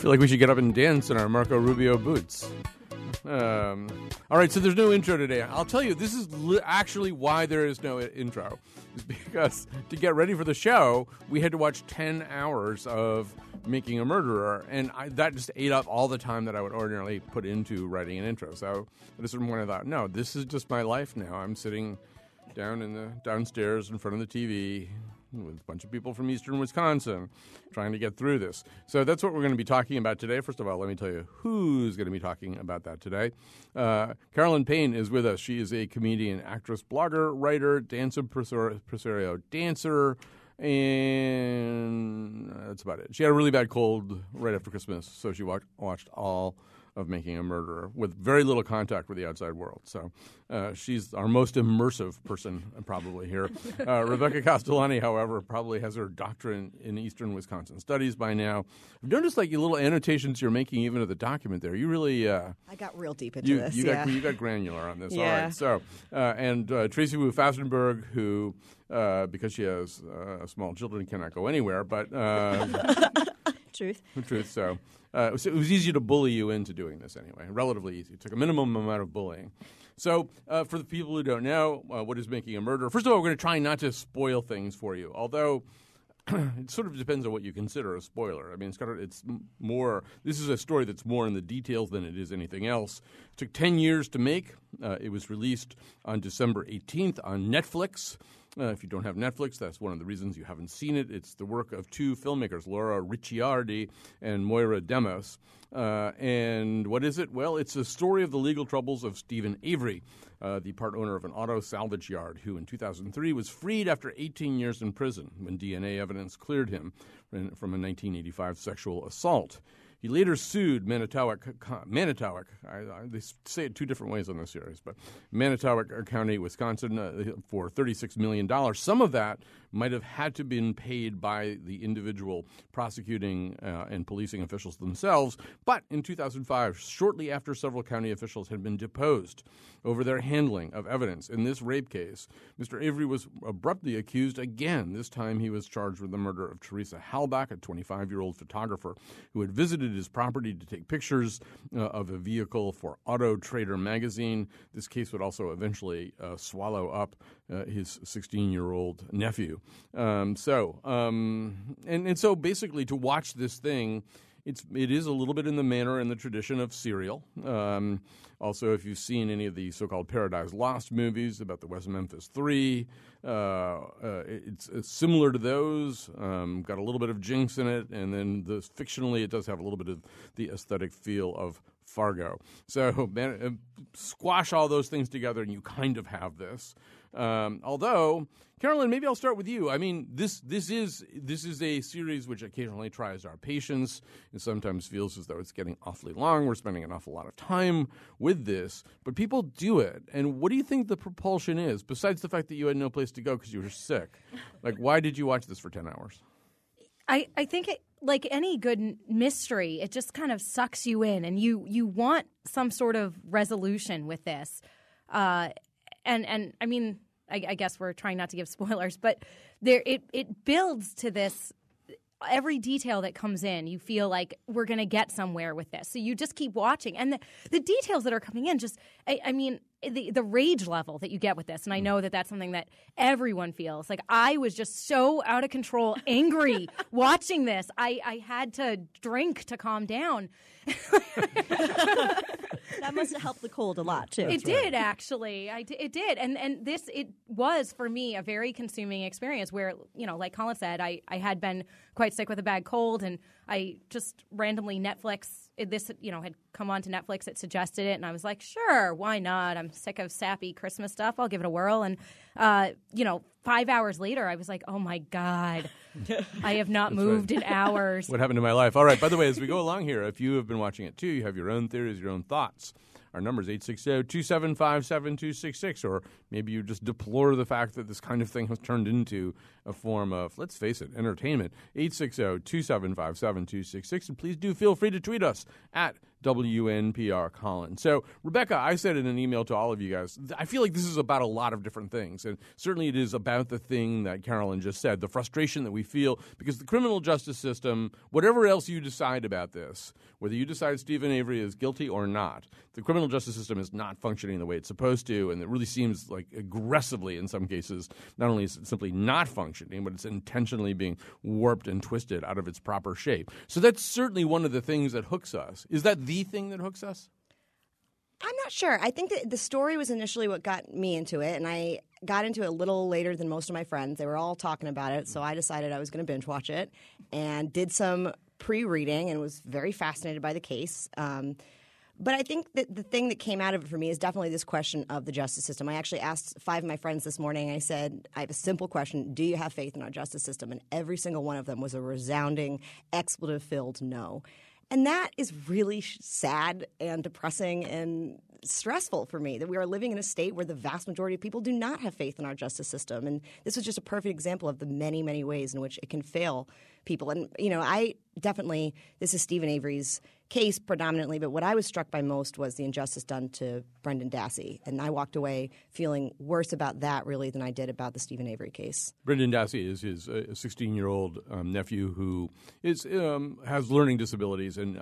Feel like we should get up and dance in our Marco Rubio boots. Um, all right, so there's no intro today. I'll tell you, this is li- actually why there is no intro. Is because to get ready for the show, we had to watch 10 hours of Making a Murderer, and I, that just ate up all the time that I would ordinarily put into writing an intro. So at a certain point, I thought, no, this is just my life now. I'm sitting down in the downstairs in front of the TV with a bunch of people from eastern Wisconsin trying to get through this. So that's what we're going to be talking about today. First of all, let me tell you who's going to be talking about that today. Uh, Carolyn Payne is with us. She is a comedian, actress, blogger, writer, dance impresario, dancer, and that's about it. She had a really bad cold right after Christmas, so she watched, watched all of Making a Murderer with very little contact with the outside world. So uh, she's our most immersive person uh, probably here. Uh, Rebecca Castellani, however, probably has her doctorate in Eastern Wisconsin studies by now. I've noticed like your little annotations you're making even of the document there. You really uh, I got real deep into you, this. you yeah. got you got granular on this. All Yeah. right. So uh, and uh, Tracy Wu Fastenberg, who uh, because she has uh, small children cannot go anywhere, but. Truth. the truth. So uh, it, was, it was easy to bully you into doing this anyway. Relatively easy. It took a minimum amount of bullying. So uh, for the people who don't know, uh, what is making a murder? First of all, we're going to try not to spoil things for you. Although it sort of depends on what you consider a spoiler. I mean, it's kind of it's more. This is a story that's more in the details than it is anything else. It took ten years to make. Uh, it was released on December 18th on Netflix. Uh, if you don't have Netflix, that's one of the reasons you haven't seen it. It's the work of two filmmakers, Laura Ricciardi and Moira Demos. Uh, and what is it? Well, it's a story of the legal troubles of Steven Avery, uh, the part owner of an auto salvage yard, who in 2003 was freed after 18 years in prison when DNA evidence cleared him from from a 1985 sexual assault. He later sued Manitowoc, Manitowoc. I, I, they say it two different ways on this series, but Manitowoc County, Wisconsin, uh, for $36 million. Some of that might have had to been paid by the individual prosecuting uh, and policing officials themselves. But in 2005, shortly after several county officials had been deposed over their handling of evidence in this rape case, Mr. Avery was abruptly accused again. This time he was charged with the murder of Teresa Halbach, a 25 year old photographer who had visited his property to take pictures uh, of a vehicle for Auto Trader magazine. This case would also eventually uh, swallow up uh, his 16 year old nephew. Um, so, um, and, and so basically to watch this thing, it's it is a little bit in the manner and the tradition of Serial. Um, also, if you've seen any of the so-called Paradise Lost movies about the West Memphis Three, uh, uh, it's, similar to those. Um, got a little bit of Jinx in it, and then the fictionally, it does have a little bit of the aesthetic feel of Fargo. So, man, uh, squash all those things together, and you kind of have this. Um, although, Carolyn, maybe I'll start with you. I mean, this this is this is a series which occasionally tries our patience. It sometimes feels as though it's getting awfully long. We're spending an awful lot of time with this, but people do it. And what do you think the propulsion is? Besides the fact that you had no place to go because you were sick, like why did you watch this for ten hours? I, I think it like any good mystery, it just kind of sucks you in, and you you want some sort of resolution with this. Uh, and and I mean, I, I guess we're trying not to give spoilers, but there it it builds to this. Every detail that comes in, you feel like we're going to get somewhere with this. So you just keep watching, and the, the details that are coming in, just I, I mean, the the rage level that you get with this, and I mm. know that that's something that everyone feels. Like I was just so out of control, angry watching this. I I had to drink to calm down. That must have helped the cold a lot too. it did actually. I d- it did, and and this it was for me a very consuming experience. Where you know, like Colin said, I I had been quite sick with a bad cold, and I just randomly Netflix this you know had come on to Netflix. It suggested it, and I was like, sure, why not? I'm sick of sappy Christmas stuff. I'll give it a whirl, and uh, you know, five hours later, I was like, oh my God, I have not moved in hours. What happened to my life? All right. By the way, as we go along here, if you have been watching it too, you have your own theories, your own thoughts. Our number is 860-275-7266, or maybe you just deplore the fact that this kind of thing has turned into a form of, let's face it, entertainment. 860-275-7266, and please do feel free to tweet us at WNPR Colin. So, Rebecca, I said in an email to all of you guys, I feel like this is about a lot of different things. And certainly it is about the thing that Carolyn just said the frustration that we feel because the criminal justice system, whatever else you decide about this, whether you decide Steven Avery is guilty or not, the criminal justice system is not functioning the way it's supposed to. And it really seems like aggressively, in some cases, not only is it simply not functioning, but it's intentionally being warped and twisted out of its proper shape. So, that's certainly one of the things that hooks us. Is that the thing that hooks us? I'm not sure. I think that the story was initially what got me into it, and I got into it a little later than most of my friends. They were all talking about it, so I decided I was going to binge watch it and did some pre reading and was very fascinated by the case. Um, but I think that the thing that came out of it for me is definitely this question of the justice system. I actually asked five of my friends this morning, I said, I have a simple question Do you have faith in our justice system? And every single one of them was a resounding, expletive filled no. And that is really sad and depressing and stressful for me that we are living in a state where the vast majority of people do not have faith in our justice system. And this was just a perfect example of the many, many ways in which it can fail people. And, you know, I definitely, this is Steven Avery's case predominantly, but what I was struck by most was the injustice done to Brendan Dassey. And I walked away feeling worse about that really than I did about the Steven Avery case. Brendan Dassey is his 16 uh, year old um, nephew who is um, has learning disabilities and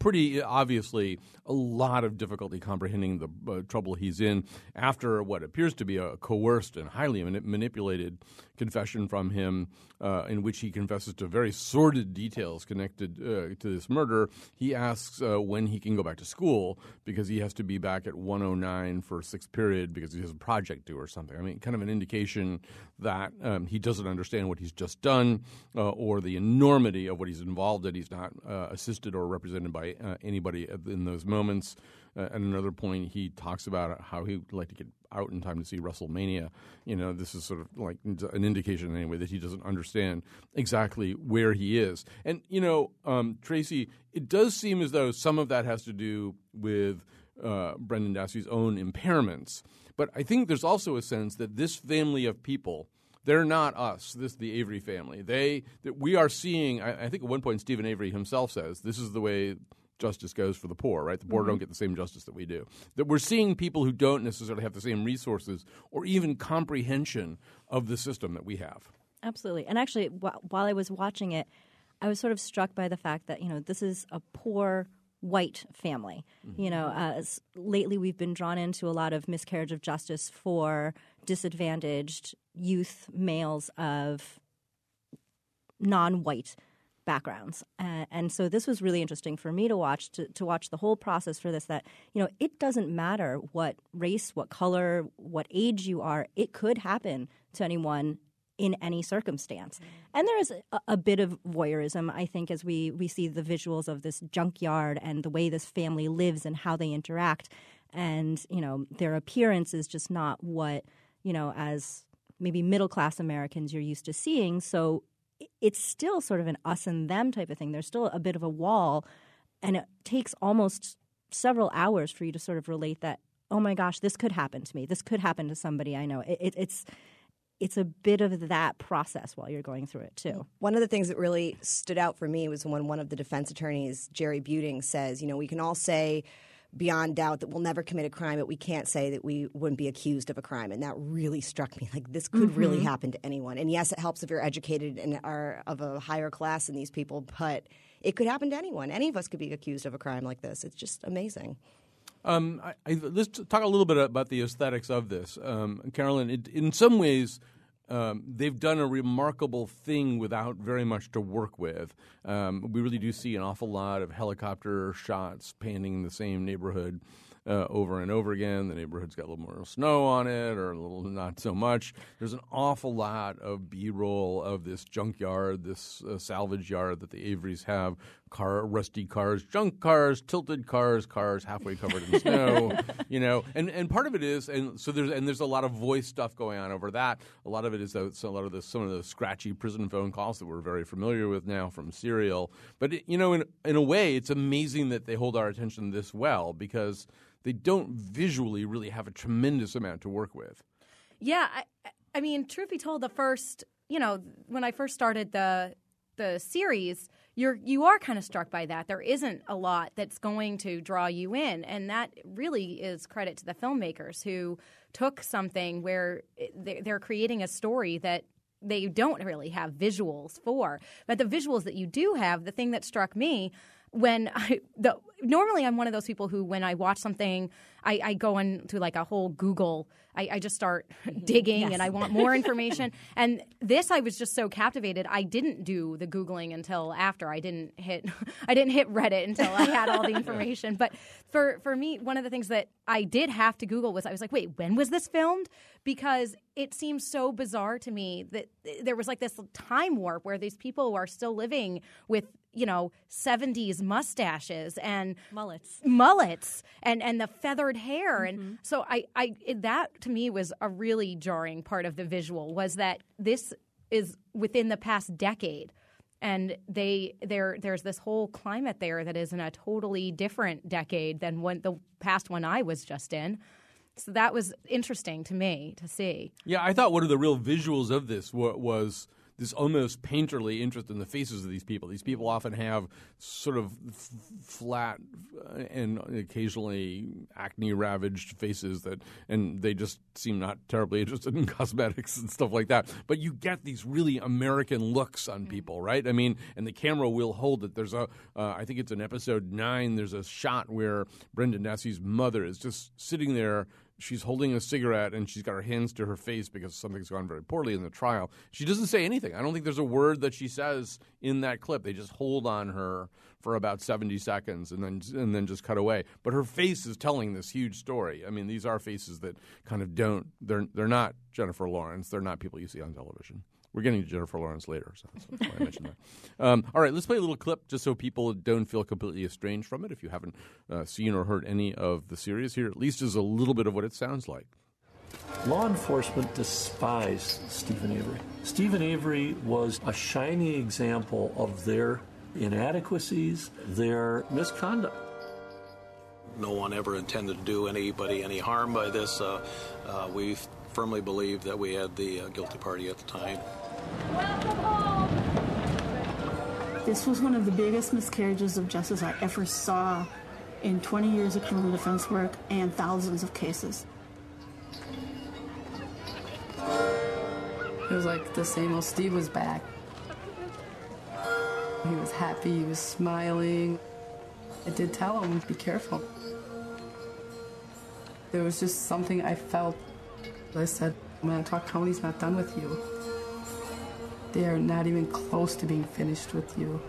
pretty obviously a lot of difficulty comprehending the uh, trouble he's in after what appears to be a coerced and highly manipulated confession from him uh, in which he confesses to very sordid details connected uh, to this murder. He asks uh, when he can go back to school because he has to be back at 109 for sixth period because he has a project due or something. I mean, kind of an indication that um, he doesn't understand what he's just done uh, or the enormity of what he's involved in. He's not uh, assisted or represented by uh, anybody in those moments. Uh, at another point, he talks about how he would like to get out in time to see WrestleMania. You know, this is sort of like an indication anyway that he doesn't understand exactly where he is. And you know, um, Tracy, it does seem as though some of that has to do with uh, Brendan Dassey's own impairments. But I think there's also a sense that this family of people they're not us. This the Avery family. They that we are seeing. I, I, think at one point Steven Avery himself says this is the way justice goes for the poor, right? The poor mm-hmm. don't get the same justice that we do. That we're seeing people who don't necessarily have the same resources or even comprehension of the system that we have. Absolutely. And actually, while I was watching it, I was sort of struck by the fact that, you know, this is a poor white family. Mm-hmm. You know, as lately we've been drawn into a lot of miscarriage of justice for disadvantaged youth males of non white backgrounds. Uh, and so this was really interesting for me to watch, to, to watch the whole process for this that, you know, it doesn't matter what race, what color, what age you are, it could happen to anyone in any circumstance. And there is a, a, bit of voyeurism, I think, as we, we see the visuals of this junkyard and the way this family lives and how they interact. And, you know, their appearance is just not what, you know, as maybe middle class Americans you're used to seeing. So it's still sort of an us and them type of thing. There's still a bit of a wall, and it takes almost several hours for you to sort of relate that. Oh my gosh, this could happen to me. This could happen to somebody I know. It, it, it's it's a bit of that process while you're going through it too. Mm-hmm. One of the things that really stood out for me was when one of the defense attorneys, Jerry Buting, says, you know, we can all say beyond doubt that we'll never commit a crime, but we can't say that we wouldn't be accused of a crime. And that really struck me. Like this could mm-hmm. really happen to anyone. And yes, it helps if you're educated and are of a higher class than these people, but it could happen to anyone. Any of us could be accused of a crime like this. It's just amazing. Um, I, I, let's talk a little bit about the aesthetics of this, um, Carolyn. It, in some ways, um, they've done a remarkable thing without very much to work with. Um, we really do see an awful lot of helicopter shots panning the same neighborhood. uh, over and over again. The neighborhood's got a little more snow on it, or a little not so much. There's an awful lot of B-roll of this junkyard, this uh, salvage yard that the Averys have. Car, rusty cars, junk cars, tilted cars, cars halfway covered in snow. you know, and and part of it is, and so there's and there's a lot of voice stuff going on over that. A lot of it is so a lot of the some of the scratchy prison phone calls that we're very familiar with now from Serial. But it, you know, in in a way, it's amazing that they hold our attention this well because they don't visually really have a tremendous amount to work with. Yeah, I, I mean, truth be told, the first, you know, when I first started the the series, you're you are kind of struck by that. There isn't a lot that's going to draw you in, and that really is credit to the filmmakers who took something where they're creating a story that they don't really have visuals for. But the visuals that you do have, the thing that struck me when I the normally I'm one of those people who when I watch something I, I go into like a whole Google. I, I just start mm-hmm. digging yes. and I want more information. And this I was just so captivated I didn't do the googling until after. I didn't hit I didn't hit Reddit until I had all the information. But for for me one of the things that I did have to Google was I was like wait when was this filmed? Because it seems so bizarre to me that there was like this time warp where these people are still living with you know 70s mustaches and mullets mullets and and the feathered hair mm-hmm. and so i i that to me was a really jarring part of the visual was that this is within the past decade and they there there's this whole climate there that is in a totally different decade than when the past one I was just in. So that was interesting to me to see. Yeah, I thought one of the real visuals of this was this almost painterly interest in the faces of these people. These people often have sort of f- flat uh, and occasionally acne ravaged faces that, and they just seem not terribly interested in cosmetics and stuff like that. But you get these really American looks on people, right? I mean, and the camera will hold it. There's a, uh, I think it's in episode nine. There's a shot where Brendan Dassey's mother is just sitting there she's holding a cigarette and she's got her hands to her face because something's gone very poorly in the trial. She doesn't say anything. I don't think there's a word that she says in that clip. They just hold on her for about 70 seconds and then and then just cut away. But her face is telling this huge story. I mean, these are faces that kind of don't they're they're not Jennifer Lawrence. They're not people you see on television. We're getting to Jennifer Lawrence later, so that's why I mentioned that. Um, all right, let's play a little clip just so people don't feel completely estranged from it. If you haven't uh, seen or heard any of the series, here at least is a little bit of what it sounds like. Law enforcement despised Steven Avery. Steven Avery was a shining example of their inadequacies, their misconduct. No one ever intended to do anybody any harm by this. Uh, uh, we firmly believe that we had the uh, guilty party at the time. This was one of the biggest miscarriages of justice I ever saw in 20 years of criminal defense work and thousands of cases. It was like the same old Steve was back. He was happy, he was smiling. I did tell him, be careful. There was just something I felt. I said, Manitowoc County's not done with you. They are not even close to being finished with you.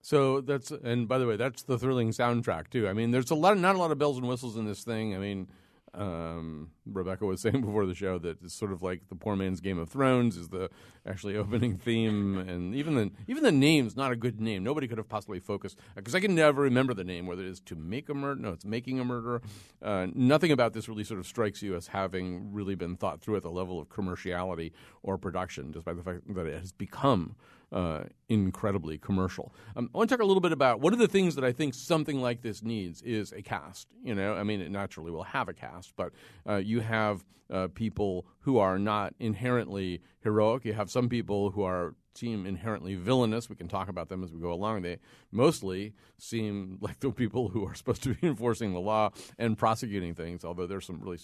So that's and by the way, that's the thrilling soundtrack too. I mean, there's a lot, not a lot of bells and whistles in this thing. I mean, um, Rebecca was saying before the show that it's sort of like the poor man's Game of Thrones is the actually opening theme, and even the even the name's not a good name. Nobody could have possibly focused because I can never remember the name. Whether it is to make a murder, no, it's making a murderer. Uh, nothing about this really sort of strikes you as having really been thought through at the level of commerciality or production, despite the fact that it has become uh, incredibly commercial. Um, I want to talk a little bit about one of the things that I think something like this needs is a cast. You know, I mean, it naturally will have a cast, but uh, you have uh, people who are not inherently heroic. You have some people who are seem inherently villainous. We can talk about them as we go along. They mostly seem like the people who are supposed to be enforcing the law and prosecuting things. Although there's some really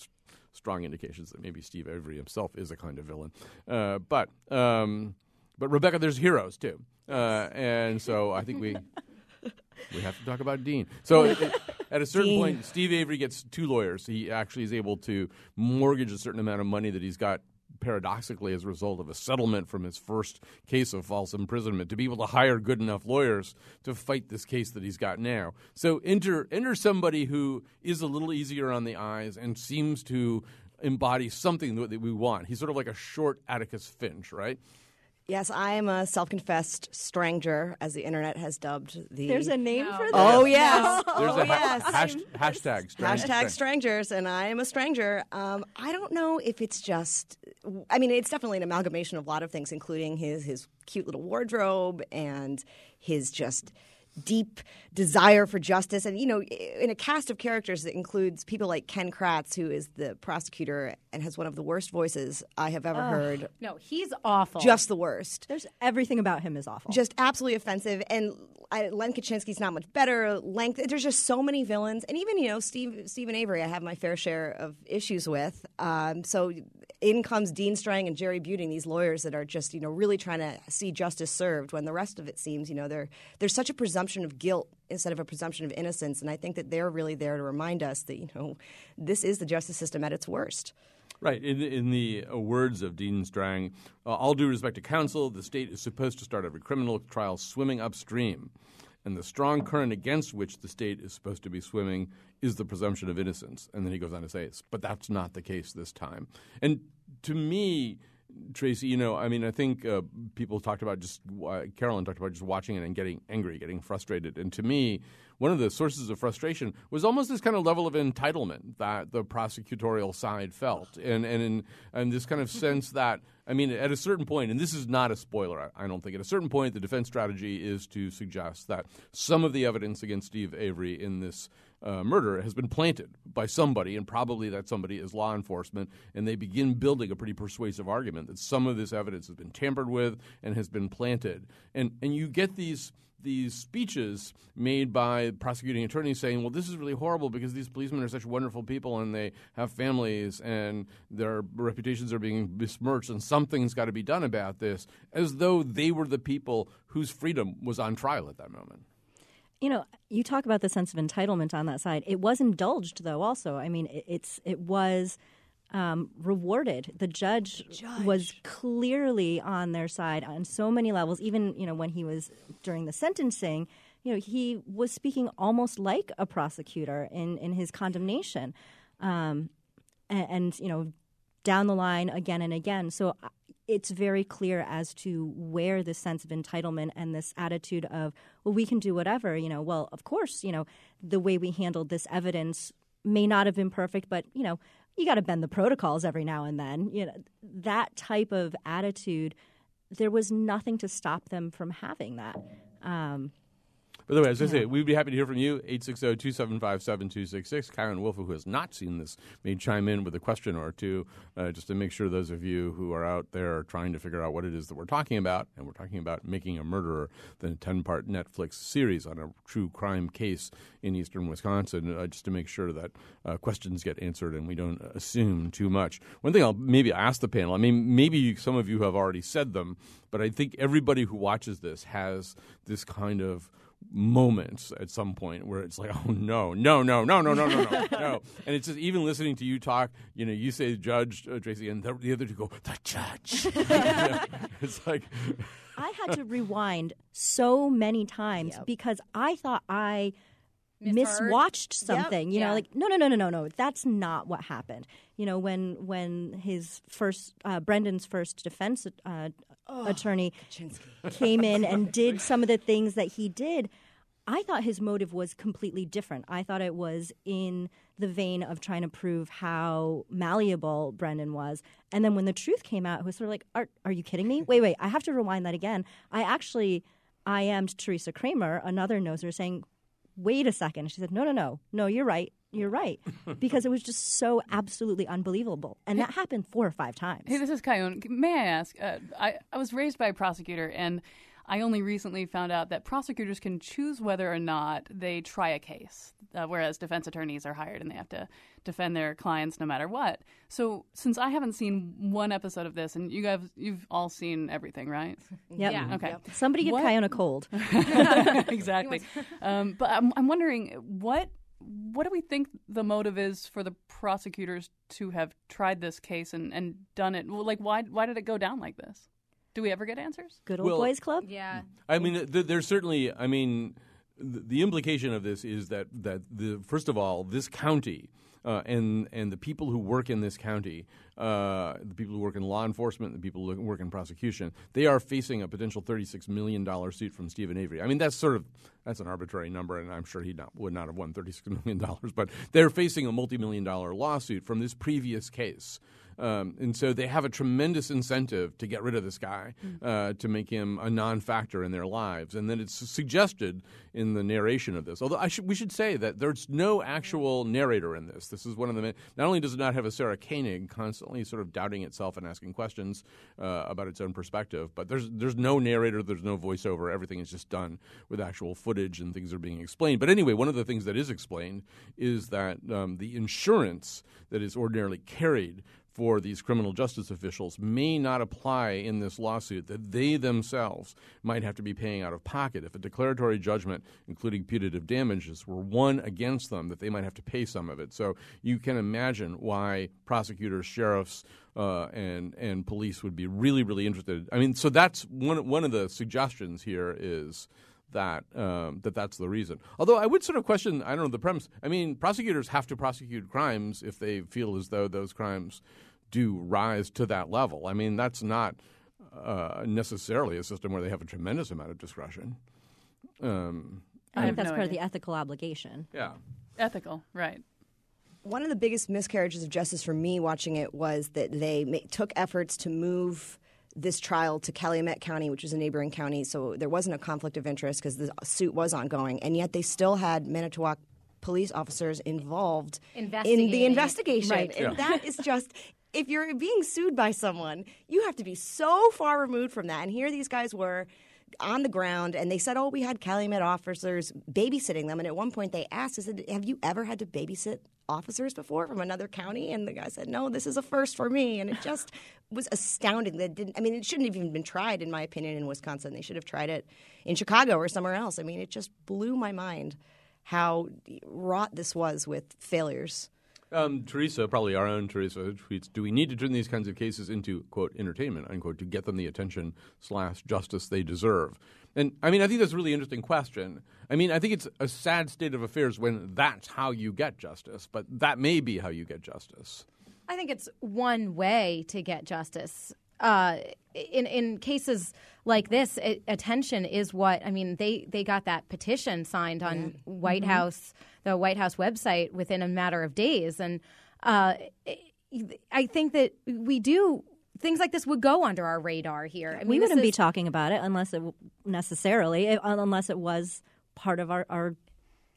strong indications that maybe Steve Avery himself is a kind of villain. Uh, but um, but Rebecca, there's heroes too, uh, and so I think we we have to talk about Dean. So at a certain Dean. point, Steve Avery gets two lawyers. He actually is able to mortgage a certain amount of money that he's got paradoxically as a result of a settlement from his first case of false imprisonment, to be able to hire good enough lawyers to fight this case that he's got now. So enter enter somebody who is a little easier on the eyes and seems to embody something that we want. He's sort of like a short Atticus Finch, right? Yes, I am a self-confessed stranger, as the internet has dubbed the. There's a name for that. Oh yes, There's oh a ha- yes. hash- hashtag strange- Hashtag strangers, and I am a stranger. Um, I don't know if it's just. I mean, it's definitely an amalgamation of a lot of things, including his his cute little wardrobe and his just deep desire for justice. And you know, in a cast of characters that includes people like Ken Kratz, who is the prosecutor and has one of the worst voices I have ever heard. No, he's awful. Just the worst. There's everything about him is awful. Just absolutely offensive. And I, Len Kachinsky's not much better. Lenk. There's just so many villains, and even you know Steve Steven Avery. I have my fair share of issues with. Um, so in comes Dean Strang and Jerry Buting, these lawyers that are just you know really trying to see justice served. When the rest of it seems you know there there's such a presumption of guilt instead of a presumption of innocence, and I think that they're really there to remind us that you know this is the justice system at its worst. Right. In, in the uh, words of Dean Strang, uh, all due respect to counsel, the state is supposed to start every criminal trial swimming upstream. And the strong current against which the state is supposed to be swimming is the presumption of innocence. And then he goes on to say, but that's not the case this time. And to me, Tracy, you know, I mean, I think uh, people talked about just, uh, Carolyn talked about just watching it and getting angry, getting frustrated. And to me, one of the sources of frustration was almost this kind of level of entitlement that the prosecutorial side felt. And, and, in, and this kind of sense that, I mean, at a certain point, and this is not a spoiler, I, I don't think, at a certain point, the defense strategy is to suggest that some of the evidence against Steve Avery in this uh, murder has been planted by somebody, and probably that somebody is law enforcement, and they begin building a pretty persuasive argument that some of this evidence has been tampered with and has been planted. And, and you get these these speeches made by prosecuting attorneys saying, well, this is really horrible because these policemen are such wonderful people and they have families and their reputations are being besmirched and something's got to be done about this, as though they were the people whose freedom was on trial at that moment. you know, you talk about the sense of entitlement on that side. It was indulged, though. Also, I mean, it's it was um, rewarded. The judge, was clearly on their side on so many levels. Even you know when he was during the sentencing, you know he was speaking almost like a prosecutor in in his condemnation, um, and, and you know down the line again and again. So uh, it's very clear as to where this sense of entitlement and this attitude of, well, we can do whatever, you know, well, of course, you know, the way we handled this evidence may not have been perfect, but, you know, you got to bend the protocols every now and then. You know, that type of attitude, there was nothing to stop them from having that. Um, By the way, as I say, we'd be happy to hear from you. 860-275-7266. Chion Wolf, who has not seen this, may chime in with a question or two, uh, just to make sure those of you who are out there trying to figure out what it is that we're talking about, and we're talking about Making a Murderer, the 10-part Netflix series on a true crime case in eastern Wisconsin, uh, just to make sure that uh, questions get answered and we don't assume too much. One thing I'll maybe ask the panel, I mean, maybe some of you have already said them, but I think everybody who watches this has this kind of moments at some point where it's like, oh no, no, no, no, no, no, no, no, no, and it's just even listening to you talk. You know, you say judge uh, Tracy, and the, the other two go the judge. it's like I had to rewind so many times because I thought I Misheard? Miswatched something. You know, Yeah. like no, no, no, no, no, no. That's not what happened. You know, when when his first uh, Brendan's first defense uh, attorney came in and did some of the things that he did. I thought his motive was completely different. I thought it was in the vein of trying to prove how malleable Brendan was. And then when the truth came out, it was sort of like, are, are you kidding me? Wait, wait, I have to rewind that again. I actually, I am Teresa Kramer, another noser, saying, wait a second. She said, no, no, no, no, you're right. You're right. because it was just so absolutely unbelievable. And that happened four or five times. Hey, this is Chion. May I ask? Uh, I, I was raised by a prosecutor, and I only recently found out that prosecutors can choose whether or not they try a case, uh, whereas defense attorneys are hired and they have to defend their clients no matter what. So, since I haven't seen one episode of this, and you guys, you've all seen everything, right? Yep. Yeah. Okay. Somebody give What- Chion a cold. exactly. Um, but I'm, I'm wondering what what do we think the motive is for the prosecutors to have tried this case and, and done it? Well, like, why why did it go down like this? Do we ever get answers? Good old Well- boys club. Yeah. I mean, th- there's certainly. I mean, th- the implication of this is that that the first of all, this county. Uh, and and the people who work in this county, uh, the people who work in law enforcement, the people who work in prosecution, they are facing a potential thirty-six million dollar suit from Steven Avery. I mean, that's sort of that's an arbitrary number, and I'm sure he not, would not have won thirty-six million dollars. But they're facing a multi-million dollar lawsuit from this previous case. Um, and so they have a tremendous incentive to get rid of this guy, uh, to make him a non-factor in their lives. And then it's suggested in the narration of this. Although should, we should say that there's no actual narrator in this. This is one of the. Not only does it not have a Sarah Koenig constantly sort of doubting itself and asking questions uh, about its own perspective, but there's there's no narrator, there's no voiceover. Everything is just done with actual footage and things are being explained. But anyway, one of the things that is explained is that um, the insurance that is ordinarily carried for these criminal justice officials may not apply in this lawsuit that they themselves might have to be paying out of pocket if a declaratory judgment including punitive damages were won against them that they might have to pay some of it. So you can imagine why prosecutors sheriffs uh, and and police would be really really interested. I mean so that's one one of the suggestions here is that um, that that's the reason. Although I would sort of question, I don't know the premise. I mean, prosecutors have to prosecute crimes if they feel as though those crimes do rise to that level. I mean, that's not uh, necessarily a system where they have a tremendous amount of discretion. Um, I, I think have that's no part of the ethical obligation. yeah. Ethical, right? One of the biggest miscarriages of justice for me watching it was that they ma- took efforts to move this trial to Calumet County, which is a neighboring county, so there wasn't a conflict of interest because the suit was ongoing, and yet they still had Manitowoc police officers involved in the investigation. Right. And that is just. If you're being sued by someone, you have to be so far removed from that. And here these guys were on the ground and they said, Oh, we had Calumet officers babysitting them. And at one point they asked, I said, Have you ever had to babysit officers before from another county? And the guy said, No, this is a first for me. And it just was astounding. That didn't I mean it shouldn't have even been tried, in my opinion, in Wisconsin. They should have tried it in Chicago or somewhere else. I mean, it just blew my mind how wrought this was with failures. Um, Teresa, probably our own Teresa, tweets: Do we need to turn these kinds of cases into quote entertainment unquote to get them the attention slash justice they deserve? And I mean, I think that's a really interesting question. I mean, I think it's a sad state of affairs when that's how you get justice, but that may be how you get justice. I think it's one way to get justice. Uh, in in cases like this, a- attention is what I mean. They they got that petition signed on White House, the White House website within a matter of days, and uh, I think that we do things like this would go under our radar here. I mean, we wouldn't be talking about it unless it necessarily, unless it was part of our, our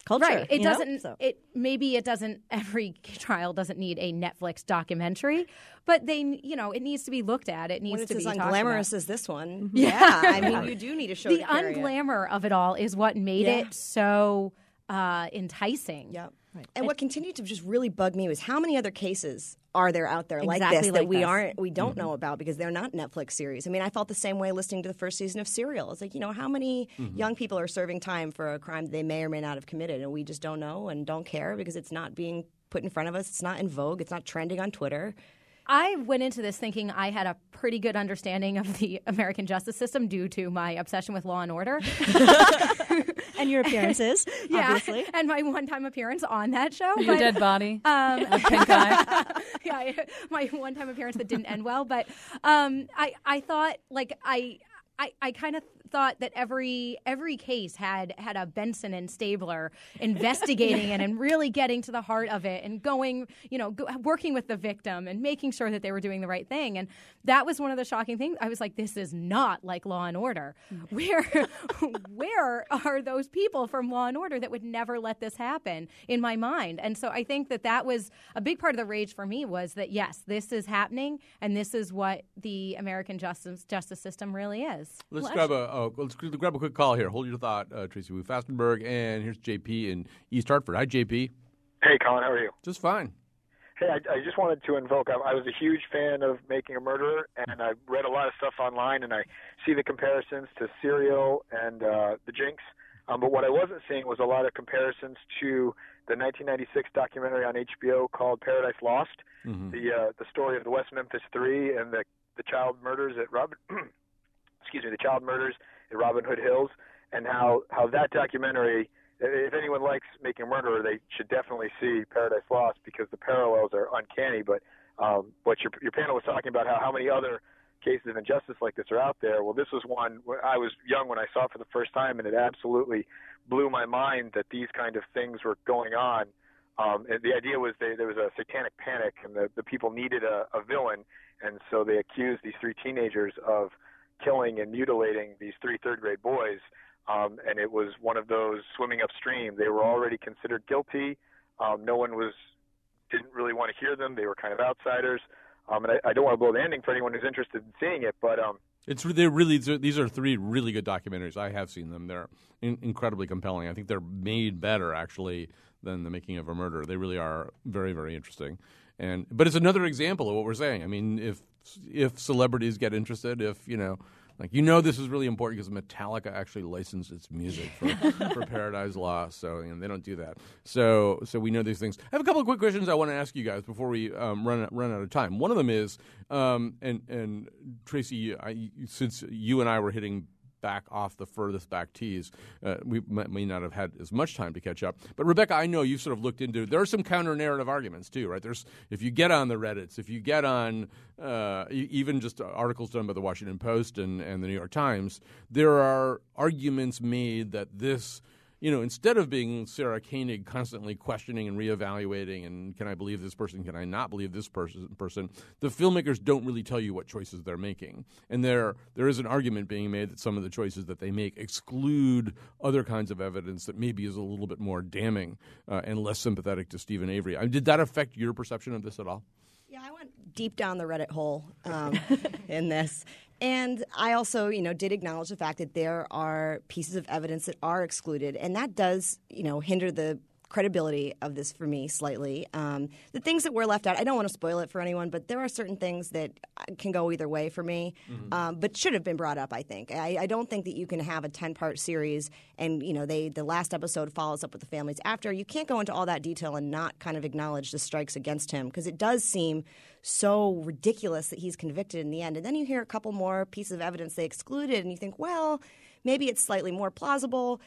culture. Right. It doesn't. So- It maybe it doesn't. Every trial doesn't need a Netflix documentary, but they, you know, it needs to be looked at. It needs to as be talked unglamorous as this one, Yeah. yeah, I mean, you do need a show the to carry it. unglamour of it all is what made Yeah. it so uh, enticing. Yep. And what continued to just really bug me was how many other cases are there out there like Exactly this that like we this. aren't we don't mm-hmm. know about because they're not Netflix series. I mean, I felt the same way listening to the first season of Serial. It's like, you know, how many mm-hmm. young people are serving time for a crime they may or may not have committed and we just don't know and don't care because it's not being put in front of us. It's not in vogue. It's not trending on Twitter. I went into this thinking I had a pretty good understanding of the American justice system due to my obsession with Law and Order. and your appearances, yeah, obviously. and my one-time appearance on that show. Your but- dead body. Um, A pink eye. yeah, my one-time appearance that didn't end well. But um, I, I thought like I, I, I kind of thought that every every case had had a Benson and Stabler investigating it and really getting to the heart of it and going, you know, go, working with the victim and making sure that they were doing the right thing. And that was one of the shocking things. I was like, this is not like Law and Order. Mm. Where where are those people from Law and Order that would never let this happen in my mind? And so I think that that was a big part of the rage for me was that yes, this is happening and this is what the American justice justice system really is. Let's grab a let's grab a quick call here. Hold your thought, uh, Tracy Wu Fastenberg, and here's JP in East Hartford. Hi, JP. Hey, Colin, how are you? Just fine. Hey, I, I just wanted to invoke. I, I was a huge fan of Making a Murderer, and I read a lot of stuff online, and I see the comparisons to Serial and uh, The Jinx. Um, but what I wasn't seeing was a lot of comparisons to the 1996 documentary on HBO called Paradise Lost, Mm-hmm. the uh, the story of the West Memphis Three and the the child murders at Robin, excuse me, the child murders at Robin Hood Hills, and how how that documentary. If anyone likes Making Murderer, they should definitely see Paradise Lost because the parallels are uncanny. But um, what your your panel was talking about how how many other cases of injustice like this are out there. Well, this was one I was young when I saw it for the first time, and it absolutely blew my mind that these kind of things were going on. Um, and the idea was they, there was a satanic panic, and the, the people needed a, a villain, and so they accused these three teenagers of killing and mutilating these three third grade boys. Um, and it was one of those swimming upstream. They were already considered guilty. Um, no one was didn't really want to hear them. They were kind of outsiders. Um, and I, I don't want to blow the ending for anyone who's interested in seeing it, but um, It's they're really these are three really good documentaries. I have seen them. They're in, incredibly compelling. I think they're made better actually than the making of a murder. They really are very very interesting. And but it's another example of what we're saying. I mean, if if celebrities get interested, if you know. Like you know, this is really important because Metallica actually licensed its music for, for Paradise Lost, so you know, they don't do that. So, so we know these things. I have a couple of quick questions I want to ask you guys before we um, run run out of time. One of them is, um, and and Tracy, I, since you and I were hitting back off the furthest back tees. Uh, we may, not have had as much time to catch up. But Rebecca, I know you've sort of looked into. There are some counter narrative arguments too, right? There's if you get on the Reddit's, if you get on uh, even just articles done by the Washington Post and, and the New York Times, there are arguments made that this you know, instead of being Sarah Koenig constantly questioning and reevaluating, and can I believe this person, can I not believe this person, person, the filmmakers don't really tell you what choices they're making. And there, there is an argument being made that some of the choices that they make exclude other kinds of evidence that maybe is a little bit more damning uh, and less sympathetic to Steven Avery. I mean, did that affect your perception of this at all? Yeah, I went deep down the Reddit hole um, in this. And I also, you know, did acknowledge the fact that there are pieces of evidence that are excluded, and that does, you know, hinder the credibility of this for me slightly. Um, the things that were left out, I don't want to spoil it for anyone, but there are certain things that can go either way for me, um, but should have been brought up. I think. I, I don't think that you can have a ten part series, and you know, they the last episode follows up with the families after. You can't go into all that detail and not kind of acknowledge the strikes against him because it does seem so ridiculous that he's convicted in the end. And then you hear a couple more pieces of evidence they excluded, and you think, well, maybe it's slightly more plausible.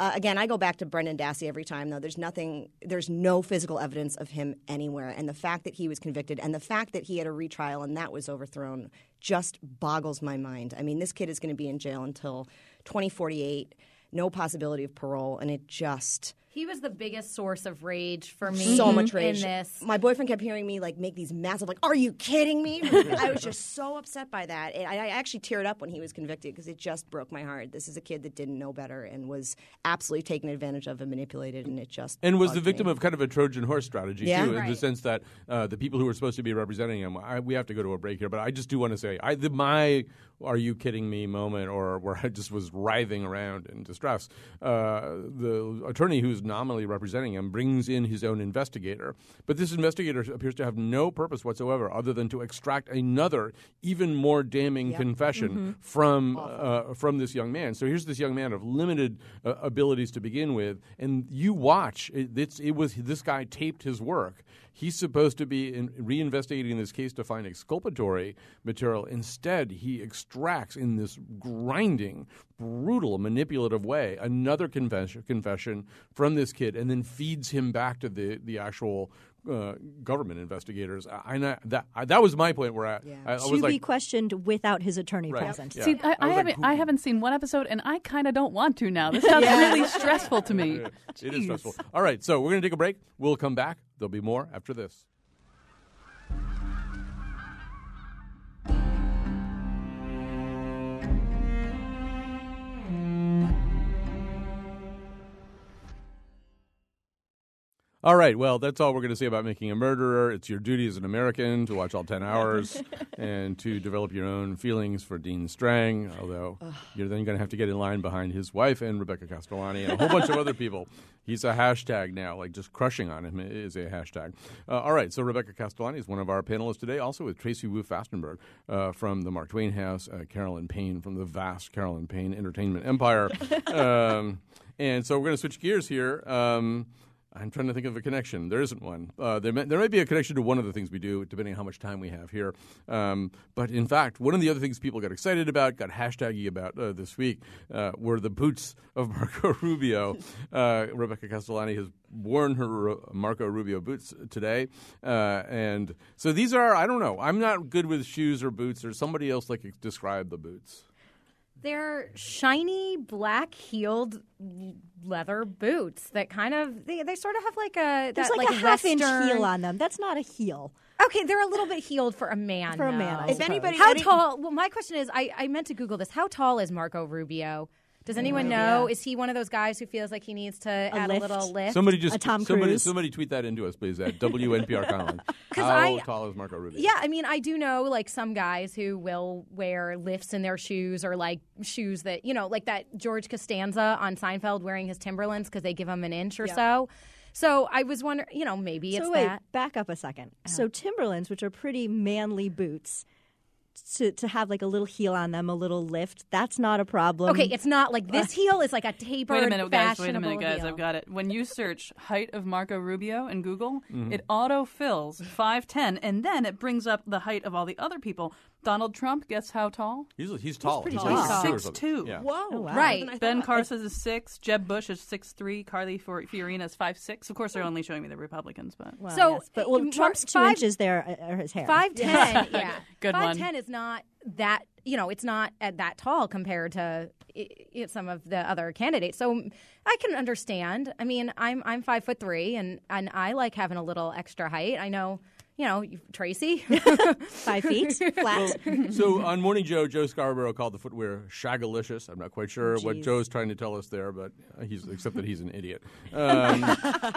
Uh, again, I go back to Brendan Dassey every time, though. There's nothing, there's no physical evidence of him anywhere. And the fact that he was convicted and the fact that he had a retrial and that was overthrown just boggles my mind. I mean, this kid is going to be in jail until 2048, no possibility of parole, and it just. He was the biggest source of rage for me. So much rage. in this. My boyfriend kept hearing me like make these massive like, "Are you kidding me?" I was just so upset by that. And I, I actually teared up when he was convicted because it just broke my heart. This is a kid that didn't know better and was absolutely taken advantage of and manipulated, and it just and was the victim me. of kind of a Trojan horse strategy Yeah. too, in the sense that uh, the people who were supposed to be representing him. I, we have to go to a break here, but I just do want to say, I, the, my "Are you kidding me?" moment, or where I just was writhing around in distress. Uh, the attorney who's nominally representing him brings in his own investigator, but this investigator appears to have no purpose whatsoever other than to extract another, even more damning confession from uh, from this young man. So here's this young man of limited uh, abilities to begin with, and you watch. It, it's, it was this guy taped his work. He's supposed to be in, reinvestigating this case to find exculpatory material. Instead, he extracts in this grinding, brutal, manipulative way another confession, confession from this kid, and then feeds him back to the the actual. Uh, government investigators. I, I that I, that was my point where I, I, I to was be questioned without his attorney Right. present. Yeah. See, I, I I, like, haven't, who- I haven't seen one episode, and I kind of don't want to now. This sounds really stressful to me. it is stressful. All right, so we're going to take a break. We'll come back. There'll be more after this. All right, well, that's all we're going to say about making a murderer. It's your duty as an American to watch all 10 hours and to develop your own feelings for Dean Strang, although you're then going to have to get in line behind his wife and Rebecca Castellani and a whole bunch of other people. He's a hashtag now, like just crushing on him is a hashtag. Uh, all right, so Rebecca Castellani is one of our panelists today, also with Tracy Wu Fastenberg uh, from the Mark Twain House, uh, Carolyn Payne from the vast Carolyn Payne Entertainment Empire. um, And so we're going to switch gears here. Um, I'm trying to think of a connection. There isn't one. Uh, there, may, there might be a connection to one of the things we do, depending on how much time we have here. Um, but in fact, one of the other things people got excited about, got hashtaggy about uh, this week, uh, were the boots of Marco Rubio. Uh, Rebecca Castellani has worn her Marco Rubio boots today, uh, and so these are. I don't know. I'm not good with shoes or boots, or somebody else like describe the boots. They're shiny black heeled leather boots that kind of they, they sort of have like a There's that, like, a half inch heel on them. That's not a heel. Okay, they're a little bit heeled for a man. For a man, though. I If anybody- how any- tall? Well, my question is, I, I meant to Google this. How tall is Marco Rubio? Does anyone know? Is he one of those guys who feels like he needs to add lift? a little lift? Somebody just A Tom somebody Cruise. somebody tweet that into us, please, at WNPR Conlon. How I- tall is Marco Rubio? Yeah, I mean, I do know like some guys who will wear lifts in their shoes or like shoes that, you know, like that George Costanza on Seinfeld wearing his Timberlands because they give him an inch or so. So I was wondering, you know, maybe it's so wait, that. Uh-huh. back up a second. So Timberlands, which are pretty manly boots, to to have like a little heel on them, a little lift, that's not a problem. Okay, it's not like this heel is like a tapered, Wait a minute, guys. Wait a minute, guys. heel. I've got it. When you search height of Marco Rubio in Google, Mm-hmm. it auto fills 5'10, and then it brings up the height of all the other people. Donald Trump, guess how tall? He's he's tall. pretty He's tall. like He's six or something. 6'2". Yeah. Whoa. Oh, wow. Right. Ben. Carson is six. Jeb Bush is six three. Carly Fiorina is five six. Of course, they're only showing me the Republicans, but Well, So, yes. but well, Mar- Trump's two five- inches there uh, are his hair. Five ten, yeah. Good Five one. ten is not that. You know, it's not at that tall compared to i i some of the other candidates. So I can understand. I mean, I'm I'm five foot three, and and I like having a little extra height. I know. You know, Tracy. Five feet flat. so on Morning Joe, Joe Scarborough called the footwear shagalicious. I'm not quite sure what geez. Joe's trying to tell us there, but he's except that he's an idiot. Um,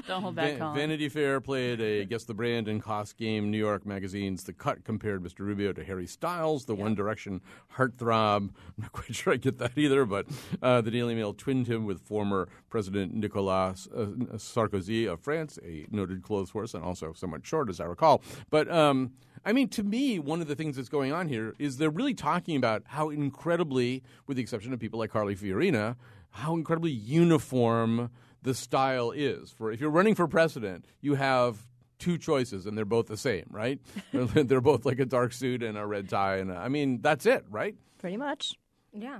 don't hold back, Va- Vanity Fair played a guess the brand and cost game. New York Magazine's The Cut compared Mr. Rubio to Harry Styles, the One Direction heartthrob. I'm not quite sure I get that either, but uh, the Daily Mail twinned him with former President Nicolas uh, Sarkozy of France, a noted clothes horse and also somewhat short, as I recall. But um, I mean, to me, one of the things that's going on here is they're really talking about how incredibly, with the exception of people like Carly Fiorina, how incredibly uniform the style is. For if you're running for president, you have two choices, and they're both the same, right? they're, they're both like a dark suit and a red tie, and a, I mean that's it, right? Pretty much. yeah.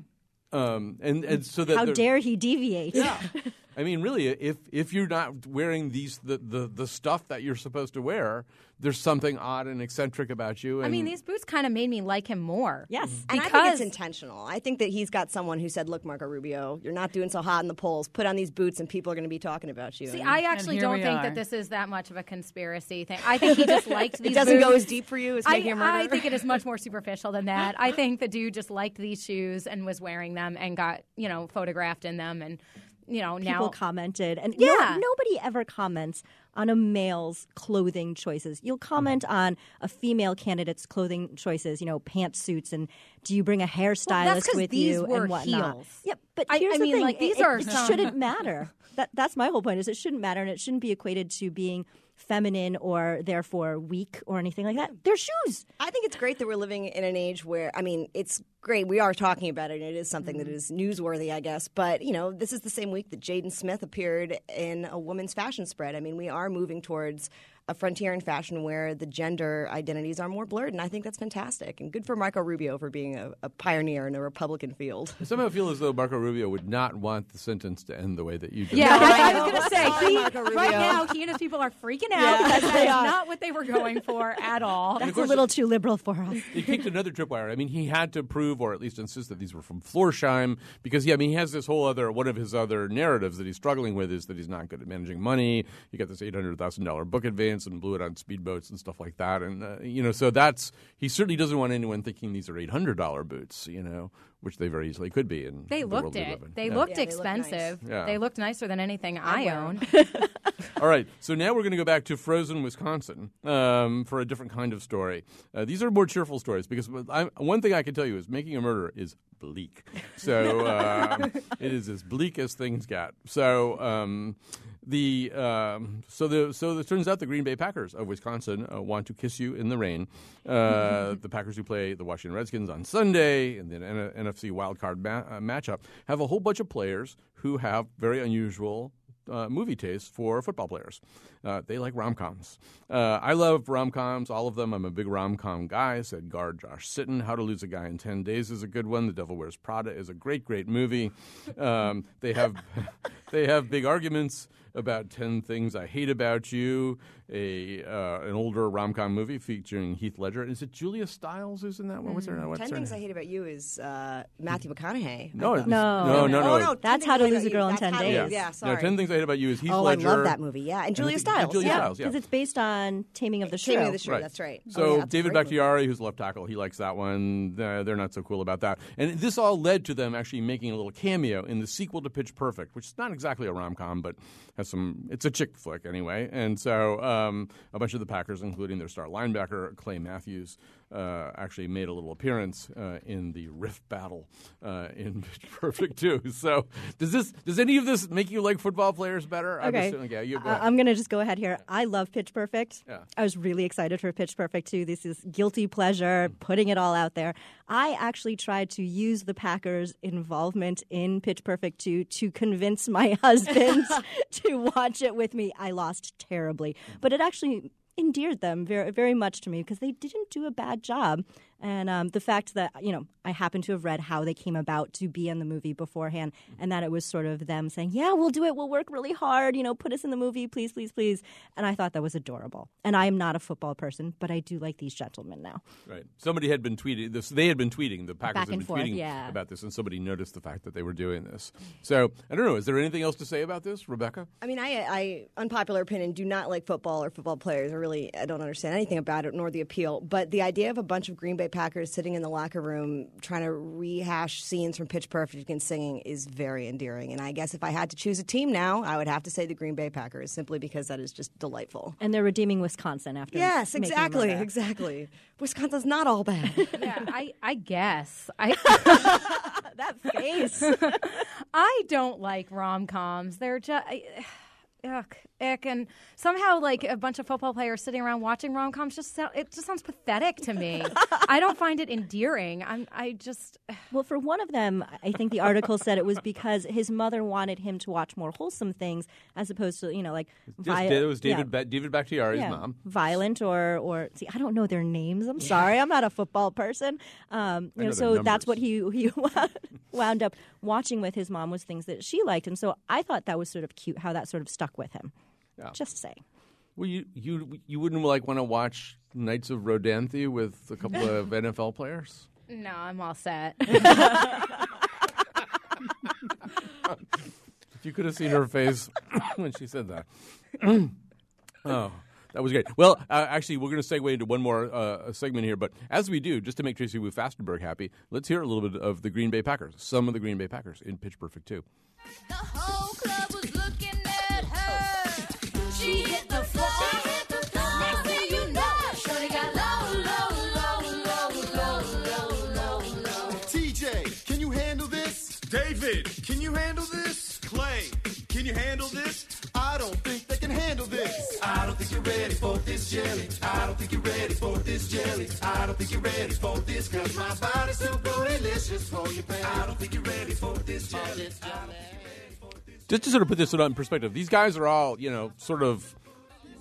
Um, and and so that How dare he deviate? yeah. I mean, really, if if you're not wearing these the, the, the stuff that you're supposed to wear, there's something odd and eccentric about you. I mean, these boots kind of made me like him more. Yes. And I think Because- it's intentional. I think that he's got someone who said, "Look, Marco Rubio, you're not doing so hot in the polls. Put on these boots, and people are going to be talking about you." See, And I actually don't think are. that this is that much of a conspiracy thing. I think he just liked these it doesn't go as deep for you as I, making a murder. I think it is much more superficial than that. I think the dude just liked these shoes and was wearing them and got, you know, photographed in them and you know, People now commented, and Yeah. no, nobody ever comments on a male's clothing choices. You'll comment Mm-hmm. on a female candidate's clothing choices, you know, pantsuits, and do you bring a hairstylist 'cause with these you were and whatnot. heels. Yeah, but I- here's I the mean, thing: like, these it, are it some- shouldn't matter. That that's my whole point. Is it shouldn't matter, and it shouldn't be equated to being feminine or therefore weak or anything like that. They're shoes. I think it's great that we're living in an age where, I mean, it's great. We are talking about it, and it is something that mm-hmm. is newsworthy, I guess. But, you know, this is the same week that Jaden Smith appeared in a woman's fashion spread. I mean, we are moving towards a frontier in fashion where the gender identities are more blurred, and I think that's fantastic. And good for Marco Rubio for being a, a pioneer in a Republican field. I somehow feel as though Marco Rubio would not want the sentence to end the way that you did. Yeah, I, I was going to say, he, right now, he and his people are freaking out because that is not what they were going for at all. That's a little too liberal for us. He kicked another tripwire. I mean, he had to prove, or at least insist, that these were from Florsheim, because yeah, I mean, he has this whole other one of his other narratives that he's struggling with is that he's not good at managing money. He got this eight hundred thousand dollar book advance and blew it on speedboats and stuff like that, and uh, you know, so that's he certainly doesn't want anyone thinking these are eight hundred dollar boots, you know, which they very easily could be. And They the looked we it. live. They Yeah. looked Yeah, they look nice. expensive. Yeah. They looked nicer than anything I wear own. All right, so now we're going to go back to frozen Wisconsin um, for a different kind of story. Uh, these are more cheerful stories because I, one thing I can tell you is making a murder is bleak. So um, it is as bleak as things get. So um, the um, so the so it turns out the Green Bay Packers of Wisconsin uh, want to kiss you in the rain. Uh, the Packers who play the Washington Redskins on Sunday in the N- NFC wildcard ma- uh, matchup have a whole bunch of players who have very unusual uh, movie taste for football players. Uh, they like rom coms. Uh, I love rom coms, all of them. I'm a big rom com guy. Said guard Josh Sitton. How to Lose a Guy in 10 Days is a good one. The Devil Wears Prada is a great, great movie. Um, they have they have big arguments about 10 Things I Hate About You, a uh, an older rom com movie featuring Heath Ledger. Is it Julia Stiles who's in that one? What's her, what's Ten her Things name? I Hate About You is uh, Matthew McConaughey. No, I it's- thought. no, no, no, Oh, no. no. That's How to Lose a Hate- Girl in 10 Days. Lose- Yeah, No, sorry. 10 Things I Hate About You is Heath oh, Ledger. I love that movie. Yeah, and Julia think- Stiles. Julia yeah. Stiles, yeah. Because it's based on Taming of the Shrew. Taming of the Shrew. That's right. That's right. So Oh, yeah, that's David great. Bakhtiari, who's left tackle, he likes that one. Uh, they're not so cool about that. And this all led to them actually making a little cameo in the sequel to Pitch Perfect, which is not exactly a rom com, but has some. It's a chick flick anyway. And so um, a bunch of the Packers, including their star linebacker Clay Matthews, uh, actually made a little appearance uh, in the Rift Battle uh, in Pitch Perfect too. So does this? Does any of this make you like football players better? I'm Okay. assuming- yeah, you go. I'm going to just go ahead here. I love Pitch Perfect. Yeah. I was really excited for Pitch Perfect too. This is guilty pleasure, putting it all out there. I actually tried to use the Packers' involvement in Pitch Perfect 2 to convince my husband to watch it with me. I lost terribly, but it actually endeared them very, very much to me because they didn't do a bad job. And um, the fact that, you know, I happen to have read how they came about to be in the movie beforehand and that it was sort of them saying, yeah, we'll do it. We'll work really hard. You know, put us in the movie, please, please, please. And I thought that was adorable. And I am not a football person, but I do like these gentlemen now. Right. Somebody had been tweeting this. They had been tweeting. The Packers Back had been forth, tweeting yeah. about this, and somebody noticed the fact that they were doing this. So I don't know. Is there anything else to say about this, Rebecca? I mean, I, I unpopular opinion, do not like football or football players. I really, I don't understand anything about it nor the appeal. But the idea of a bunch of Green Bay Packers sitting in the locker room trying to rehash scenes from Pitch Perfect and singing is very endearing. And I guess if I had to choose a team now, I would have to say the Green Bay Packers, simply because that is just delightful. And they're redeeming Wisconsin after. Yes, exactly, exactly. Wisconsin's not all bad. yeah, I, I guess. I that face. I don't like rom coms. They're just. Yuck, ick, and somehow like a bunch of football players sitting around watching rom coms just sound, it just sounds pathetic to me. I don't find it endearing. I'm I just Well, for one of them, I think the article said it was because his mother wanted him to watch more wholesome things as opposed to, you know, like Just, vi- it was David yeah. ba- David Bakhtiari's Yeah, mom. violent or or see, I don't know their names. I'm sorry, I'm not a football person. Um, you know know, their so that's what he he wound up watching with his mom was things that she liked, and so I thought that was sort of cute how that sort of stuck with him. Yeah. Just saying. Well, you you you wouldn't like want to watch Nights of Rodanthe with a couple of NFL players? no, I'm all set. If you could have seen her face when she said that. oh, that was great. Well, uh, actually, we're going to segue into one more uh, segment here. But as we do, just to make Tracy Wu Fastenberg happy, let's hear a little bit of the Green Bay Packers, some of the Green Bay Packers in Pitch Perfect 2. You handle this? Clay, can you handle this? I don't think they can handle this. I don't think you're ready for this jelly. I don't think you're ready for this jelly. I don't think you're ready for this cause my body's so bootylicious for you, baby. I don't think you're ready for this jelly. Just to sort of put this in perspective, these guys are all, you know, sort of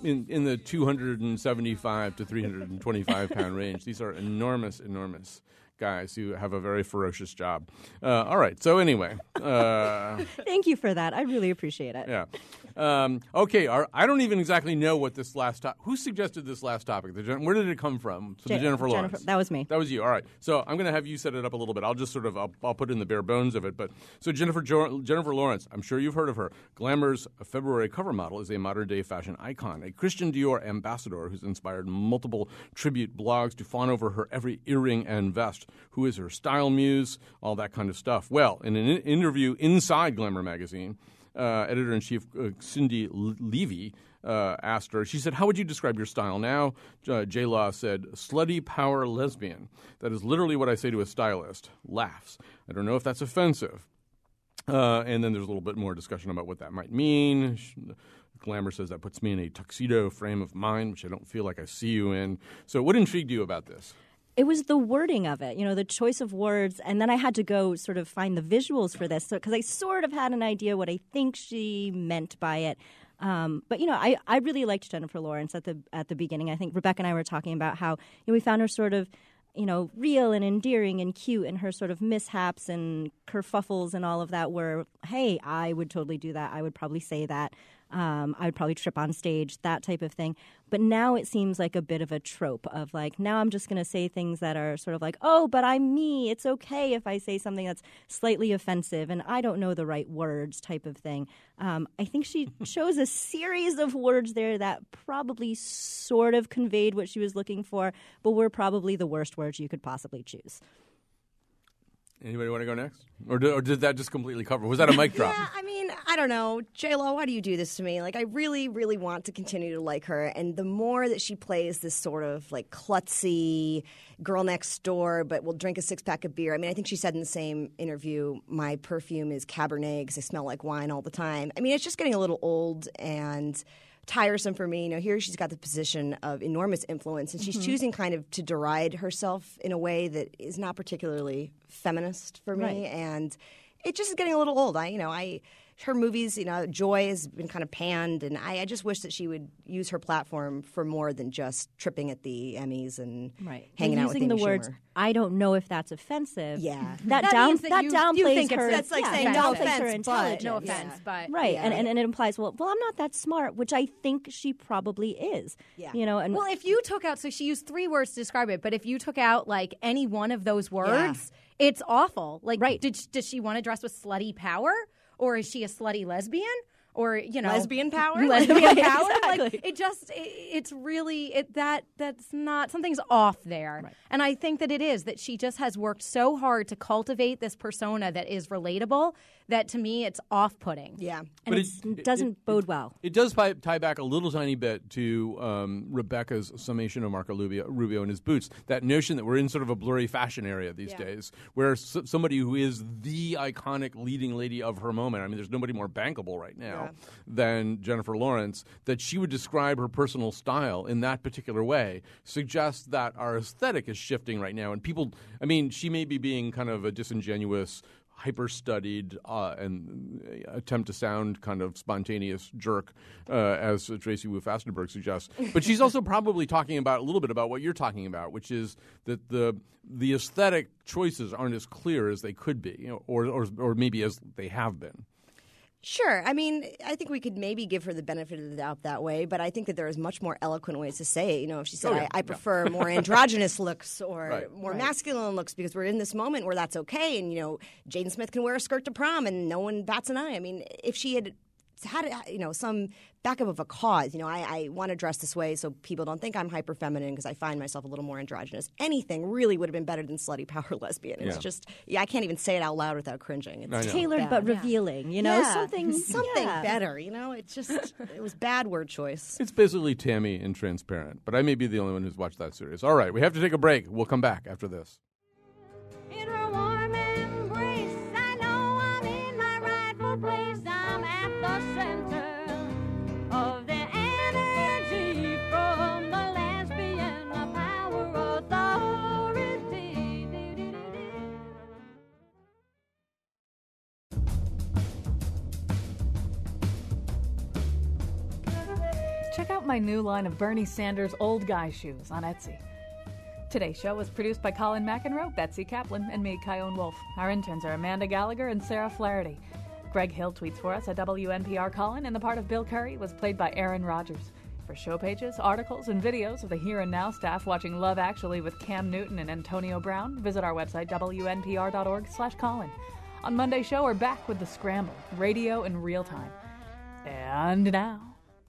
in, in the 275 to 325 pound range. These are enormous, enormous guys who have a very ferocious job. Uh, all right. So anyway, uh, Thank you for that. I really appreciate it. yeah. Um, okay. Our, I don't even exactly know what this last topic. Who suggested this last topic? The where did it come from? So the Jennifer Lawrence. Jennifer- that was me. That was you. All right. So I'm going to have you set it up a little bit. I'll just sort of I'll, I'll put in the bare bones of it. But so Jennifer jo- Jennifer Lawrence, I'm sure you've heard of her. Glamour's February cover model is a modern day fashion icon, a Christian Dior ambassador who's inspired multiple tribute blogs to fawn over her every earring and vest. Who is her style muse? All that kind of stuff. Well, in an in- interview inside Glamour magazine. Uh, editor in chief uh, Cindi Leive uh, asked her, she said, How would you describe your style now? Uh, J Law said, Slutty power lesbian. That is literally what I say to a stylist. Laughs. I don't know if that's offensive. Uh, and then there's a little bit more discussion about what that might mean. Sh- Glamour says that puts me in a tuxedo frame of mind, which I don't feel like I see you in. So, what intrigued you about this? It was the wording of it, you know, the choice of words, and then I had to go sort of find the visuals for this, because I sort of had an idea what I think she meant by it. Um, but you know, I, I really liked Jennifer Lawrence at the at the beginning. I think Rebecca and I were talking about how you know, we found her sort of you know real and endearing and cute, and her sort of mishaps and kerfuffles and all of that were, hey, I would totally do that. I would probably say that. Um, I would probably trip on stage, that type of thing. But now it seems like a bit of a trope of like, now I'm just going to say things that are sort of like, oh, but I'm me. It's okay if I say something that's slightly offensive and I don't know the right words, type of thing. Um, I think she chose a series of words there that probably sort of conveyed what she was looking for, but were probably the worst words you could possibly choose. Anybody want to go next? Or did, or did that just completely cover? Was that a mic drop? Yeah, I mean, I don't know. J Lo, why do you do this to me? Like, I really, really want to continue to like her, and the more that she plays this sort of like klutzy girl next door, but will drink a six pack of beer. I mean, I think she said in the same interview, "My perfume is Cabernet because I smell like wine all the time." I mean, it's just getting a little old and tiresome for me. You know, here she's got the position of enormous influence, and she's Mhm. choosing kind of to deride herself in a way that is not particularly feminist for me, Right. and it just is getting a little old. I, you know, I her movies, you know, Joy has been kind of panned, and I, I just wish that she would use her platform for more than just tripping at the Emmys and Right. hanging They're out with using the Amy words. Schumer. I don't know if that's offensive. Yeah. that, That down means that that you- downplays you think her. that's like yeah, saying that no offense, her but- intelligence. no offense, but- right, yeah. and, and and it implies well, well, I'm not that smart, which I think she probably is. Yeah. you know, and well, if you took out, so she used three words to describe it, but if you took out like any one of those words, it's awful. Like, right. did does she want to dress with slutty power, or is she a slutty lesbian? Or you know, Lesbian power? lesbian Right, power. Like it just, it, it's really it that that's not something's off there. And I think that it is that she just has worked so hard to cultivate this persona that is relatable. That to me, it's off-putting. Yeah, and But it- it doesn't bode well. It does tie, tie back a little tiny bit to um, Rebecca's summation of Marco Rubio, Rubio and his boots. That notion that we're in sort of a blurry fashion area these Yeah. days, where s- somebody who is the iconic leading lady of her moment. I mean, there's nobody more bankable right now than Jennifer Lawrence. That she would describe her personal style in that particular way suggests that our aesthetic is shifting right now, and people. I mean, she may be being kind of a disingenuous hyper studied uh, and uh, attempt to sound kind of spontaneous jerk, uh, as Tracy Wu Fastenberg suggests. But she's also probably talking about a little bit about what you're talking about, which is that the the aesthetic choices aren't as clear as they could be, you know, or, or or maybe as they have been. Sure. I mean, I think we could maybe give her the benefit of the doubt that way, but I think that there is much more eloquent ways to say it. You know, if she said, Oh, yeah, I, I yeah. prefer more androgynous looks or Right. more Right. masculine looks because we're in this moment where that's okay. And, you know, Jaden Smith can wear a skirt to prom and no one bats an eye. I mean, if she had had, uh, you know, some backup of a cause, you know, I, I want to dress this way so people don't think I'm hyper feminine because I find myself a little more androgynous. Anything really would have been better than slutty power lesbian. It's Yeah. just, yeah, I can't even say it out loud without cringing. It's I know. just tailored bad. but revealing. You know, Yeah. something something yeah. better. You know, it just it was bad word choice. It's basically Tammy and Transparent, but I may be the only one who's watched that series. All right, we have to take a break. We'll come back after this. My new line of Bernie Sanders old guy shoes on Etsy. Today's show was produced by Colin McEnroe, Betsy Kaplan, and me, Chion Wolf. Our interns are Amanda Gallagher and Sarah Flaherty. Greg Hill tweets for us at WNPR Colin, and the part of Bill Curry was played by Aaron Rodgers. For show pages, articles, and videos of the Here and Now staff watching Love Actually with Cam Newton and Antonio Brown, visit our website wnpr.org/colin. On Monday's show, we're back with the Scramble, radio in real time. And now,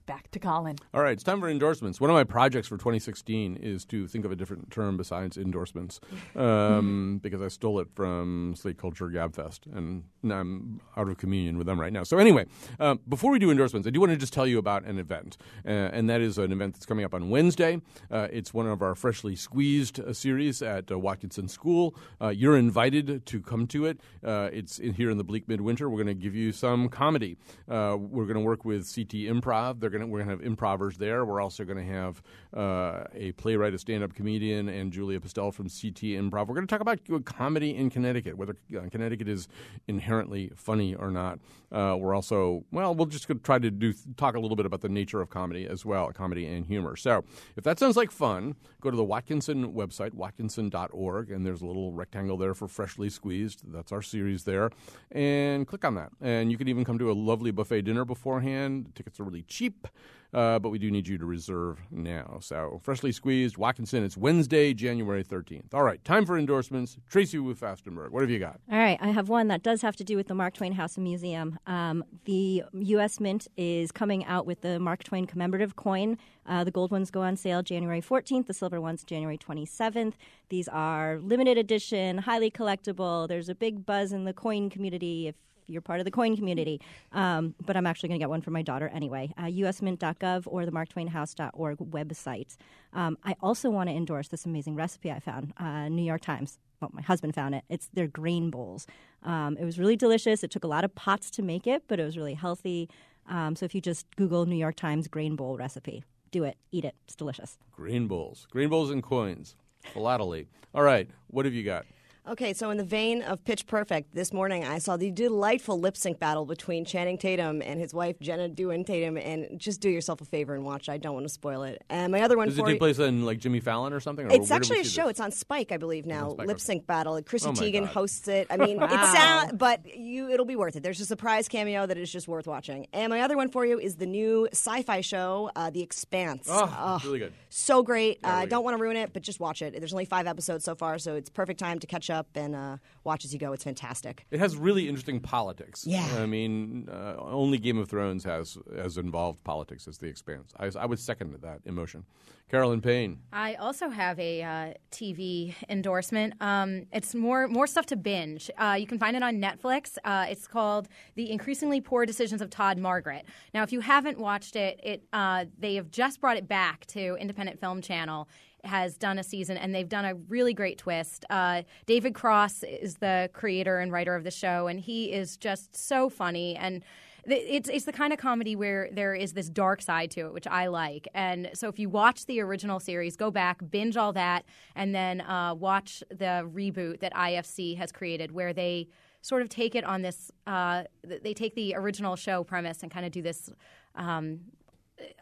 back to Colin. All right, it's time for endorsements. One of my projects for 2016 is to think of a different term besides endorsements, um, because I stole it from Slate Culture Gabfest, and I'm out of communion with them right now. So anyway, uh, before we do endorsements, I do want to just tell you about an event, uh, and that is an event that's coming up on Wednesday. Uh, it's one of our freshly squeezed uh, series at uh, Watkinson School. Uh, you're invited to come to it. Uh, it's in, here in the bleak midwinter. We're going to give you some comedy. Uh, we're going to work with CT Improv. They're going to we're going to have improvers there. We're also going to have uh, a playwright, a stand-up comedian, and Julia Pastel from CT Improv. We're going to talk about comedy in Connecticut, whether uh, Connecticut is inherently funny or not. Uh, we're also well, we'll just try to do talk a little bit about the nature of comedy as well, comedy and humor. So if that sounds like fun, go to the Watkinson website, watkinson.org, and there's a little rectangle there for freshly squeezed. That's our series there, and click on that. And you can even come to a lovely buffet dinner beforehand. Tickets are really cheap. Uh, but we do need you to reserve now. So, freshly squeezed, Watkinson. It's Wednesday, January 13th. All right, time for endorsements. Tracy Wu Fastenberg, what have you got? All right, I have one that does have to do with the Mark Twain House and Museum. Um, the U.S. Mint is coming out with the Mark Twain commemorative coin. Uh, the gold ones go on sale January 14th, the silver ones January 27th. These are limited edition, highly collectible. There's a big buzz in the coin community if you're part of the coin community. Um, but I'm actually going to get one for my daughter anyway. Uh, usmint.gov or the marktwainhouse.org website. Um, I also want to endorse this amazing recipe I found. Uh, New York Times. Well, my husband found it. It's their grain bowls. Um, it was really delicious. It took a lot of pots to make it, but it was really healthy. Um, so if you just Google New York Times grain bowl recipe, do it, eat it. It's delicious. Green bowls. Green bowls and coins. Philately. All right, what have you got? Okay, so in the vein of Pitch Perfect, this morning I saw the delightful lip sync battle between Channing Tatum and his wife Jenna Dewan Tatum, and just do yourself a favor and watch. I don't want to spoil it. And my other one Does it take you- place in like Jimmy Fallon or something? Or It's where did we actually a show. this? It's on Spike, I believe now. Spike, Lip okay. sync battle. Chrissy Oh Teigen God. hosts it. I mean, Wow. it sound, but you it'll be worth it. There's a surprise cameo that is just worth watching. And my other one for you is the new sci-fi show, uh, The Expanse. Oh, Ugh, really good. So great. Yeah, uh, I really don't want to ruin it, but just watch it. There's only five episodes so far, so it's perfect time to catch up and uh, watch as you go. It's fantastic. It has really interesting politics. Yeah. I mean, uh, only Game of Thrones has as involved politics as The Expanse. I, I would second that emotion. Carolyn Payne. I also have a uh, TV endorsement. Um, it's more more stuff to binge. Uh, you can find it on Netflix. Uh, it's called The Increasingly Poor Decisions of Todd Margaret. Now, if you haven't watched it, it uh, they have just brought it back to Independent Film Channel. Has done a season and they've done a really great twist. Uh, David Cross is the creator and writer of the show, and he is just so funny and th- it's it's the kind of comedy where there is this dark side to it, which I like. And so if you watch the original series, go back, binge all that, and then uh, watch the reboot that IFC has created, where they sort of take it on this. Uh, they take the original show premise and kind of do this. Um,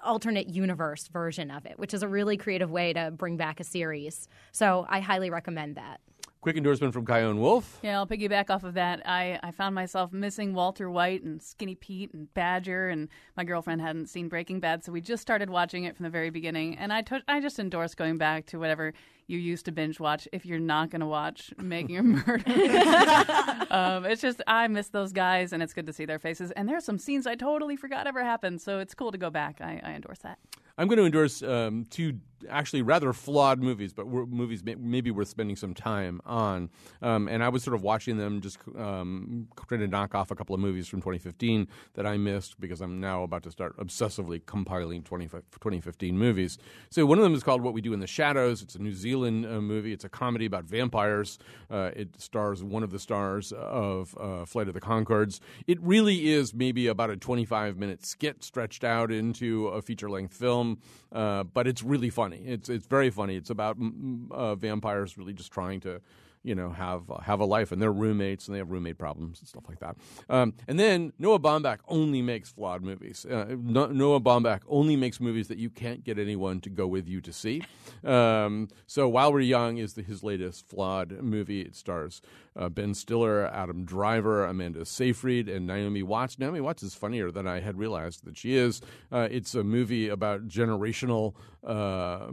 alternate universe version of it, which is a really creative way to bring back a series. So I highly recommend that. Quick endorsement from Chion Wolf. Yeah, I'll piggyback off of that. I, I found myself missing Walter White and Skinny Pete and Badger, and my girlfriend hadn't seen Breaking Bad, so we just started watching it from the very beginning. And I to- I just endorse going back to whatever you used to binge watch if you're not going to watch Making a Murder. um, it's just, I miss those guys, and it's good to see their faces. And there's some scenes I totally forgot ever happened, so it's cool to go back. I, I endorse that. I'm going to endorse um, two actually rather flawed movies, but were movies may, maybe worth spending some time on. Um, and I was sort of watching them, just um, trying to knock off a couple of movies from 2015 that I missed because I'm now about to start obsessively compiling 20, 2015 movies. So one of them is called What We Do in the Shadows. It's a New Zealand uh, movie. It's a comedy about vampires. Uh, it stars one of the stars of uh, Flight of the Conchords. It really is maybe about a 25 minute skit stretched out into a feature length film, but it's really funny. It's it's very funny. It's about vampires really just trying to you know have uh, have a life and they're roommates and they have roommate problems and stuff like that. Um, and then Noah Baumbach only makes flawed movies. Uh, no, Noah Baumbach only makes movies that you can't get anyone to go with you to see. Um, so While We're Young is the, his latest flawed movie. It stars uh, Ben Stiller, Adam Driver, Amanda Seyfried, and Naomi Watts. Naomi Watts is funnier than I had realized that she is. Uh, it's a movie about generational, uh,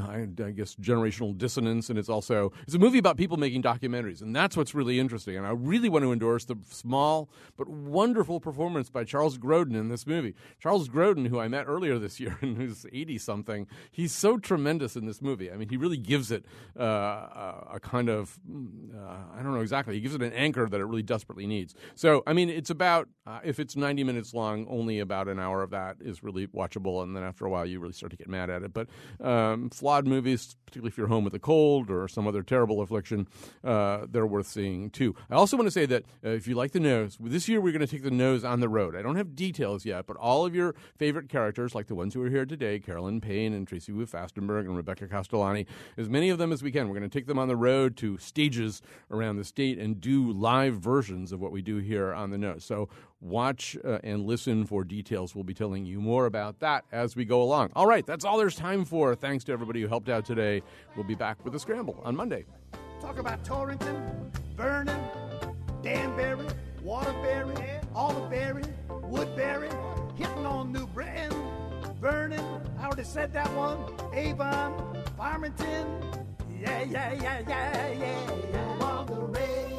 I, I guess, generational dissonance, and it's also it's a movie about people making documentaries, and that's what's really interesting. And I really want to endorse the small but wonderful performance by Charles Grodin in this movie. Charles Grodin, who I met earlier this year and who's eighty something, he's so tremendous in this movie. I mean, he really gives it uh, a, a kind of mm, uh, I don't know exactly. He gives it an anchor that it really desperately needs. So, I mean, it's about uh, if it's ninety minutes long, only about an hour of that is really watchable, and then after a while, you really start to get mad at it. But um, flawed movies, particularly if you're home with a cold or some other terrible affliction, uh, they're worth seeing too. I also want to say that uh, if you like the nose, this year we're going to take the nose on the road. I don't have details yet, but all of your favorite characters, like the ones who are here today, Carolyn Payne and Tracy Wu Fastenberg and Rebecca Castellani, as many of them as we can. We're going to take them on the road to stages around the state and do live versions of what we do here on the nose. So watch uh, and listen for details. We'll be telling you more about that as we go along. All right, that's all there's time for. Thanks to everybody who helped out today. We'll be back with a scramble on Monday. Talk about Torrington, Vernon, Danbury, Waterbury, Oliveberry, Woodbury, hitting on New Britain, Vernon, I already said that one, Avon, Farmington, yeah, yeah, yeah, yeah, yeah. On the radio.